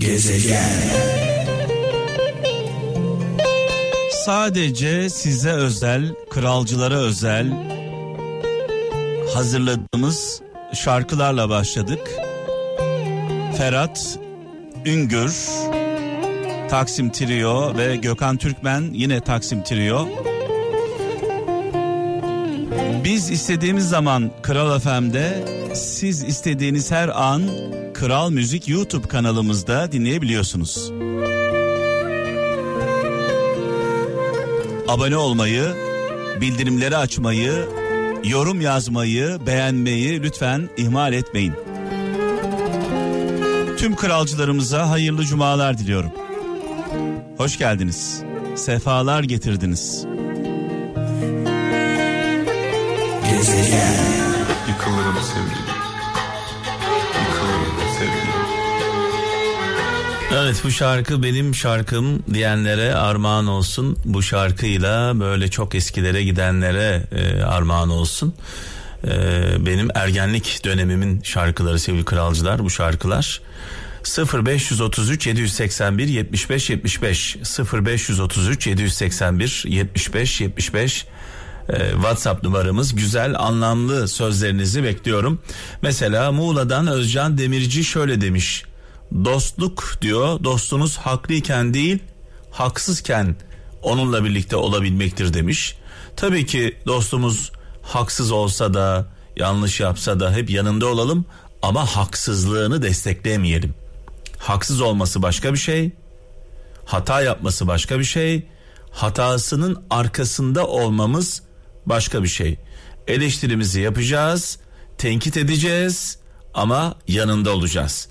Gezegen. Sadece size özel, kralcılara özel hazırladığımız şarkılarla başladık. Ferhat, Üngür, Taksim Trio ve Gökhan Türkmen yine Taksim Trio. Biz istediğimiz zaman Kral FM'de, siz istediğiniz her an Kral Müzik YouTube kanalımızda dinleyebiliyorsunuz. Abone olmayı, bildirimleri açmayı, yorum yazmayı, beğenmeyi lütfen ihmal etmeyin. Tüm kralcılarımıza hayırlı cumalar diliyorum. Hoş geldiniz. Sefalar getirdiniz. Gezegen. Evet bu şarkı benim şarkım diyenlere armağan olsun. Bu şarkıyla böyle çok eskilere gidenlere e, armağan olsun. E, benim ergenlik dönemimin şarkıları sevgili kralcılar bu şarkılar. 0533 781 75 75 0533 781 75 75 ee, WhatsApp numaramız güzel anlamlı sözlerinizi bekliyorum. Mesela Muğla'dan Özcan Demirci şöyle demiş. Dostluk diyor dostunuz haklıyken değil haksızken onunla birlikte olabilmektir demiş. Tabii ki dostumuz haksız olsa da yanlış yapsa da hep yanında olalım ama haksızlığını desteklemeyelim. Haksız olması başka bir şey, hata yapması başka bir şey, hatasının arkasında olmamız başka bir şey. Eleştirimizi yapacağız, tenkit edeceğiz ama yanında olacağız.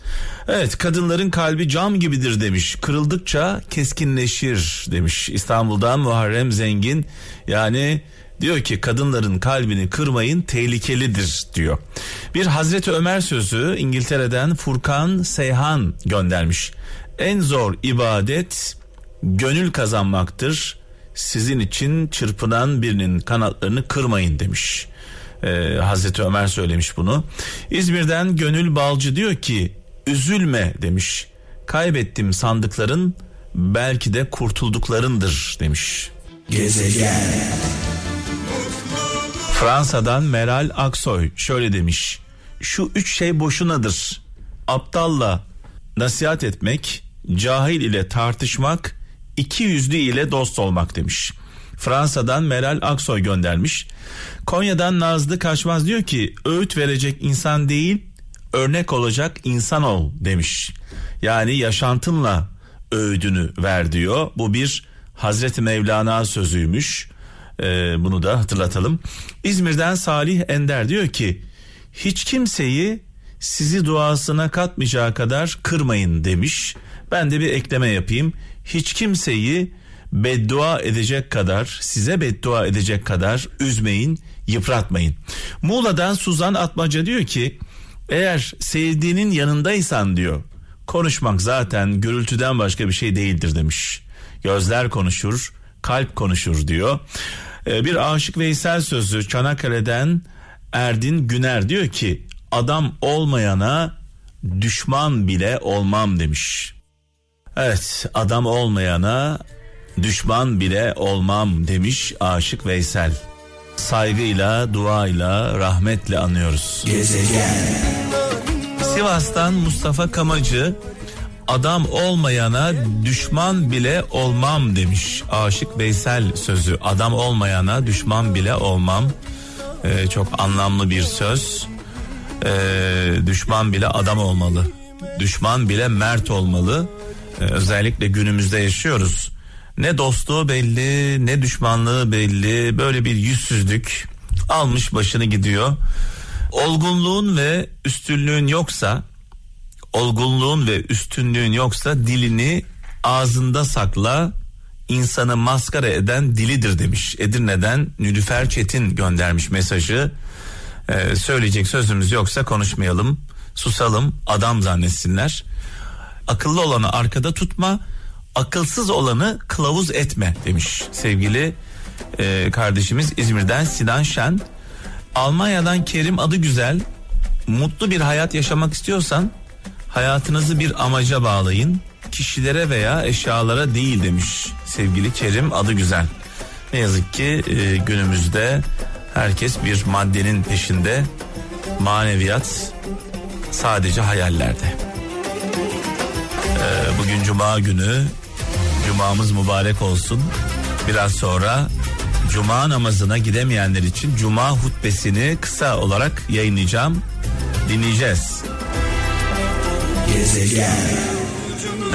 Evet kadınların kalbi cam gibidir demiş. Kırıldıkça keskinleşir demiş. İstanbul'dan Muharrem Zengin yani diyor ki kadınların kalbini kırmayın tehlikelidir diyor. Bir Hazreti Ömer sözü İngiltere'den Furkan Seyhan göndermiş. En zor ibadet gönül kazanmaktır. Sizin için çırpınan birinin kanatlarını kırmayın demiş. Ee, Hazreti Ömer söylemiş bunu. İzmir'den Gönül Balcı diyor ki üzülme demiş. Kaybettim sandıkların belki de kurtulduklarındır demiş. Gezegen. Fransa'dan Meral Aksoy şöyle demiş. Şu üç şey boşunadır. Aptalla nasihat etmek, cahil ile tartışmak, iki yüzlü ile dost olmak demiş. Fransa'dan Meral Aksoy göndermiş. Konya'dan Nazlı Kaçmaz diyor ki öğüt verecek insan değil örnek olacak insan ol demiş. Yani yaşantınla öğüdünü ver diyor. Bu bir Hazreti Mevlana sözüymüş. Ee, bunu da hatırlatalım. İzmir'den Salih Ender diyor ki hiç kimseyi sizi duasına katmayacağı kadar kırmayın demiş. Ben de bir ekleme yapayım. Hiç kimseyi beddua edecek kadar size beddua edecek kadar üzmeyin yıpratmayın. Muğla'dan Suzan Atmaca diyor ki eğer sevdiğinin yanındaysan diyor konuşmak zaten gürültüden başka bir şey değildir demiş. Gözler konuşur kalp konuşur diyor. Ee, bir aşık Veysel sözü Çanakkale'den Erdin Güner diyor ki adam olmayana düşman bile olmam demiş. Evet adam olmayana düşman bile olmam demiş aşık Veysel. Saygıyla, duayla, rahmetle anıyoruz. Gezegen. Sivas'tan Mustafa Kamacı adam olmayana düşman bile olmam demiş. Aşık Veysel sözü adam olmayana düşman bile olmam. Ee, çok anlamlı bir söz. Ee, düşman bile adam olmalı. Düşman bile mert olmalı. Ee, özellikle günümüzde yaşıyoruz. Ne dostluğu belli ne düşmanlığı belli böyle bir yüzsüzlük almış başını gidiyor. Olgunluğun ve üstünlüğün yoksa olgunluğun ve üstünlüğün yoksa dilini ağzında sakla insanı maskara eden dilidir demiş. Edirne'den Nülüfer Çetin göndermiş mesajı. Ee, söyleyecek sözümüz yoksa konuşmayalım susalım adam zannetsinler. Akıllı olanı arkada tutma akılsız olanı kılavuz etme demiş sevgili e, kardeşimiz İzmir'den Sinan Şen. Almanya'dan Kerim adı güzel mutlu bir hayat yaşamak istiyorsan Hayatınızı bir amaca bağlayın. Kişilere veya eşyalara değil demiş sevgili Kerim adı güzel. Ne yazık ki e, günümüzde herkes bir maddenin peşinde. Maneviyat sadece hayallerde. Bugün cuma günü. Cumamız mübarek olsun. Biraz sonra cuma namazına gidemeyenler için cuma hutbesini kısa olarak yayınlayacağım. Dinleyeceğiz. Gezegen.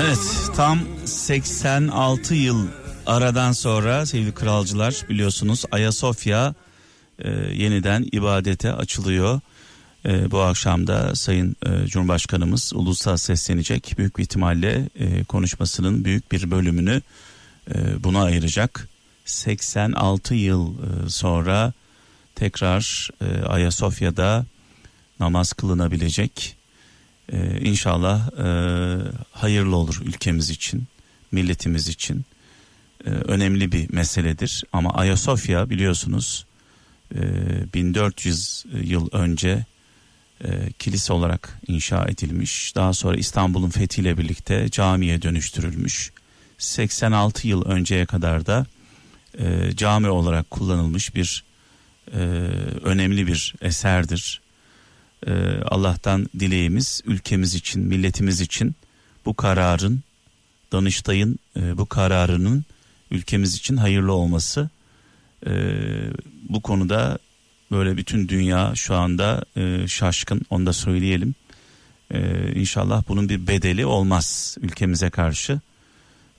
Evet tam 86 yıl aradan sonra sevgili kralcılar biliyorsunuz Ayasofya e, yeniden ibadete açılıyor. E, bu akşam da Sayın e, Cumhurbaşkanımız ulusa seslenecek. Büyük bir ihtimalle e, konuşmasının büyük bir bölümünü e, buna ayıracak. 86 yıl e, sonra tekrar e, Ayasofya'da namaz kılınabilecek. Ee, inşallah e, hayırlı olur ülkemiz için, milletimiz için. Ee, önemli bir meseledir. Ama Ayasofya biliyorsunuz e, 1400 yıl önce e, kilise olarak inşa edilmiş. Daha sonra İstanbul'un fethiyle birlikte camiye dönüştürülmüş. 86 yıl önceye kadar da e, cami olarak kullanılmış bir e, önemli bir eserdir. Ee, Allah'tan dileğimiz ülkemiz için, milletimiz için bu kararın Danıştay'ın e, bu kararının ülkemiz için hayırlı olması. Ee, bu konuda böyle bütün dünya şu anda e, şaşkın onu da söyleyelim. Ee, inşallah bunun bir bedeli olmaz ülkemize karşı.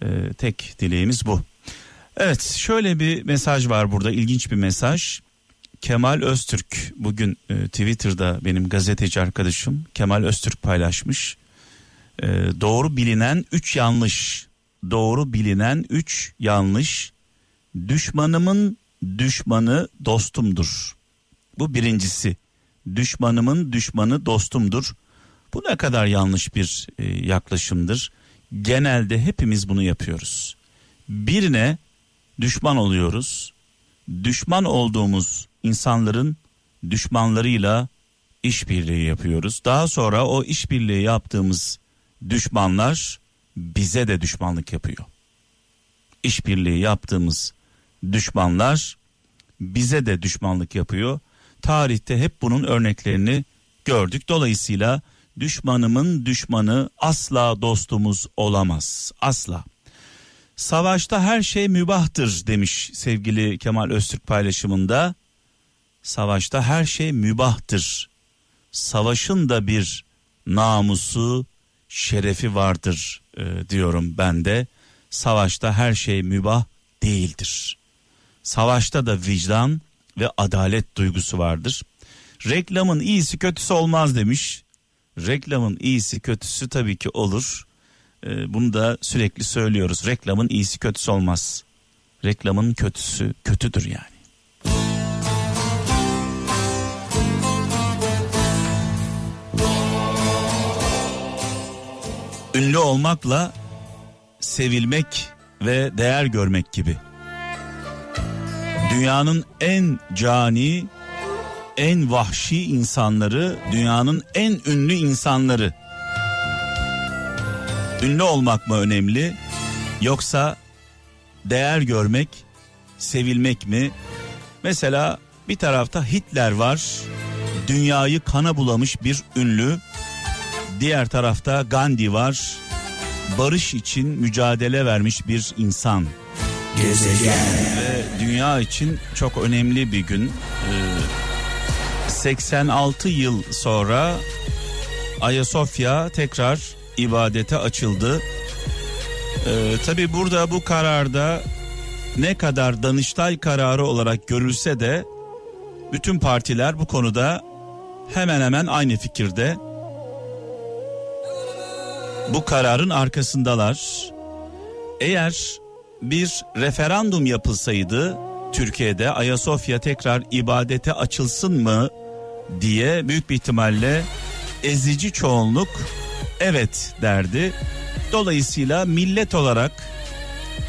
Ee, tek dileğimiz bu. Evet şöyle bir mesaj var burada ilginç bir mesaj. Kemal Öztürk bugün e, Twitter'da benim gazeteci arkadaşım Kemal Öztürk paylaşmış. E, doğru bilinen 3 yanlış. Doğru bilinen 3 yanlış. Düşmanımın düşmanı dostumdur. Bu birincisi. Düşmanımın düşmanı dostumdur. Bu ne kadar yanlış bir e, yaklaşımdır. Genelde hepimiz bunu yapıyoruz. Birine düşman oluyoruz. Düşman olduğumuz insanların düşmanlarıyla işbirliği yapıyoruz. Daha sonra o işbirliği yaptığımız düşmanlar bize de düşmanlık yapıyor. İşbirliği yaptığımız düşmanlar bize de düşmanlık yapıyor. Tarihte hep bunun örneklerini gördük. Dolayısıyla düşmanımın düşmanı asla dostumuz olamaz. Asla. Savaşta her şey mübahtır demiş sevgili Kemal Öztürk paylaşımında. Savaşta her şey mübahtır. Savaşın da bir namusu, şerefi vardır e, diyorum ben de. Savaşta her şey mübah değildir. Savaşta da vicdan ve adalet duygusu vardır. Reklamın iyisi kötüsü olmaz demiş. Reklamın iyisi kötüsü tabii ki olur. Ee, bunu da sürekli söylüyoruz. Reklamın iyisi kötüsü olmaz. Reklamın kötüsü kötüdür yani. Ünlü olmakla sevilmek ve değer görmek gibi. Dünyanın en cani, en vahşi insanları, dünyanın en ünlü insanları Ünlü olmak mı önemli yoksa değer görmek, sevilmek mi? Mesela bir tarafta Hitler var. Dünyayı kana bulamış bir ünlü. Diğer tarafta Gandhi var. Barış için mücadele vermiş bir insan. Gezegen. Ve dünya için çok önemli bir gün. Ee, 86 yıl sonra Ayasofya tekrar ibadete açıldı. Ee, Tabi burada bu kararda ne kadar Danıştay kararı olarak görülse de bütün partiler bu konuda hemen hemen aynı fikirde. Bu kararın arkasındalar. Eğer bir referandum yapılsaydı Türkiye'de Ayasofya tekrar ibadete açılsın mı diye büyük bir ihtimalle ezici çoğunluk evet derdi. Dolayısıyla millet olarak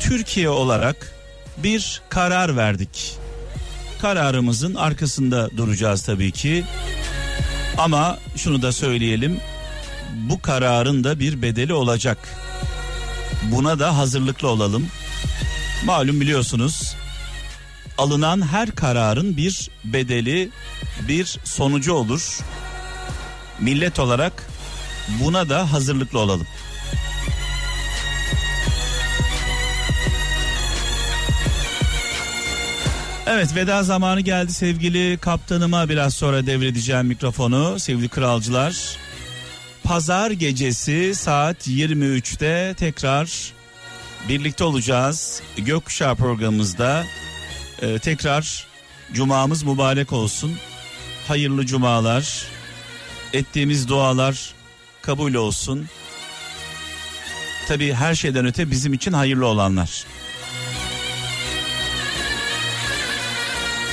Türkiye olarak bir karar verdik. Kararımızın arkasında duracağız tabii ki. Ama şunu da söyleyelim. bu kararın da bir bedeli olacak. Buna da hazırlıklı olalım. Malum biliyorsunuz alınan her kararın bir bedeli, bir sonucu olur. Millet olarak buna da hazırlıklı olalım. Evet veda zamanı geldi sevgili kaptanıma biraz sonra devredeceğim mikrofonu sevgili kralcılar. Pazar gecesi saat 23'te tekrar birlikte olacağız. Gökkuşağı programımızda ee, tekrar cumamız mübarek olsun. Hayırlı cumalar. Ettiğimiz dualar kabul olsun. Tabii her şeyden öte bizim için hayırlı olanlar.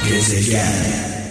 Gezegen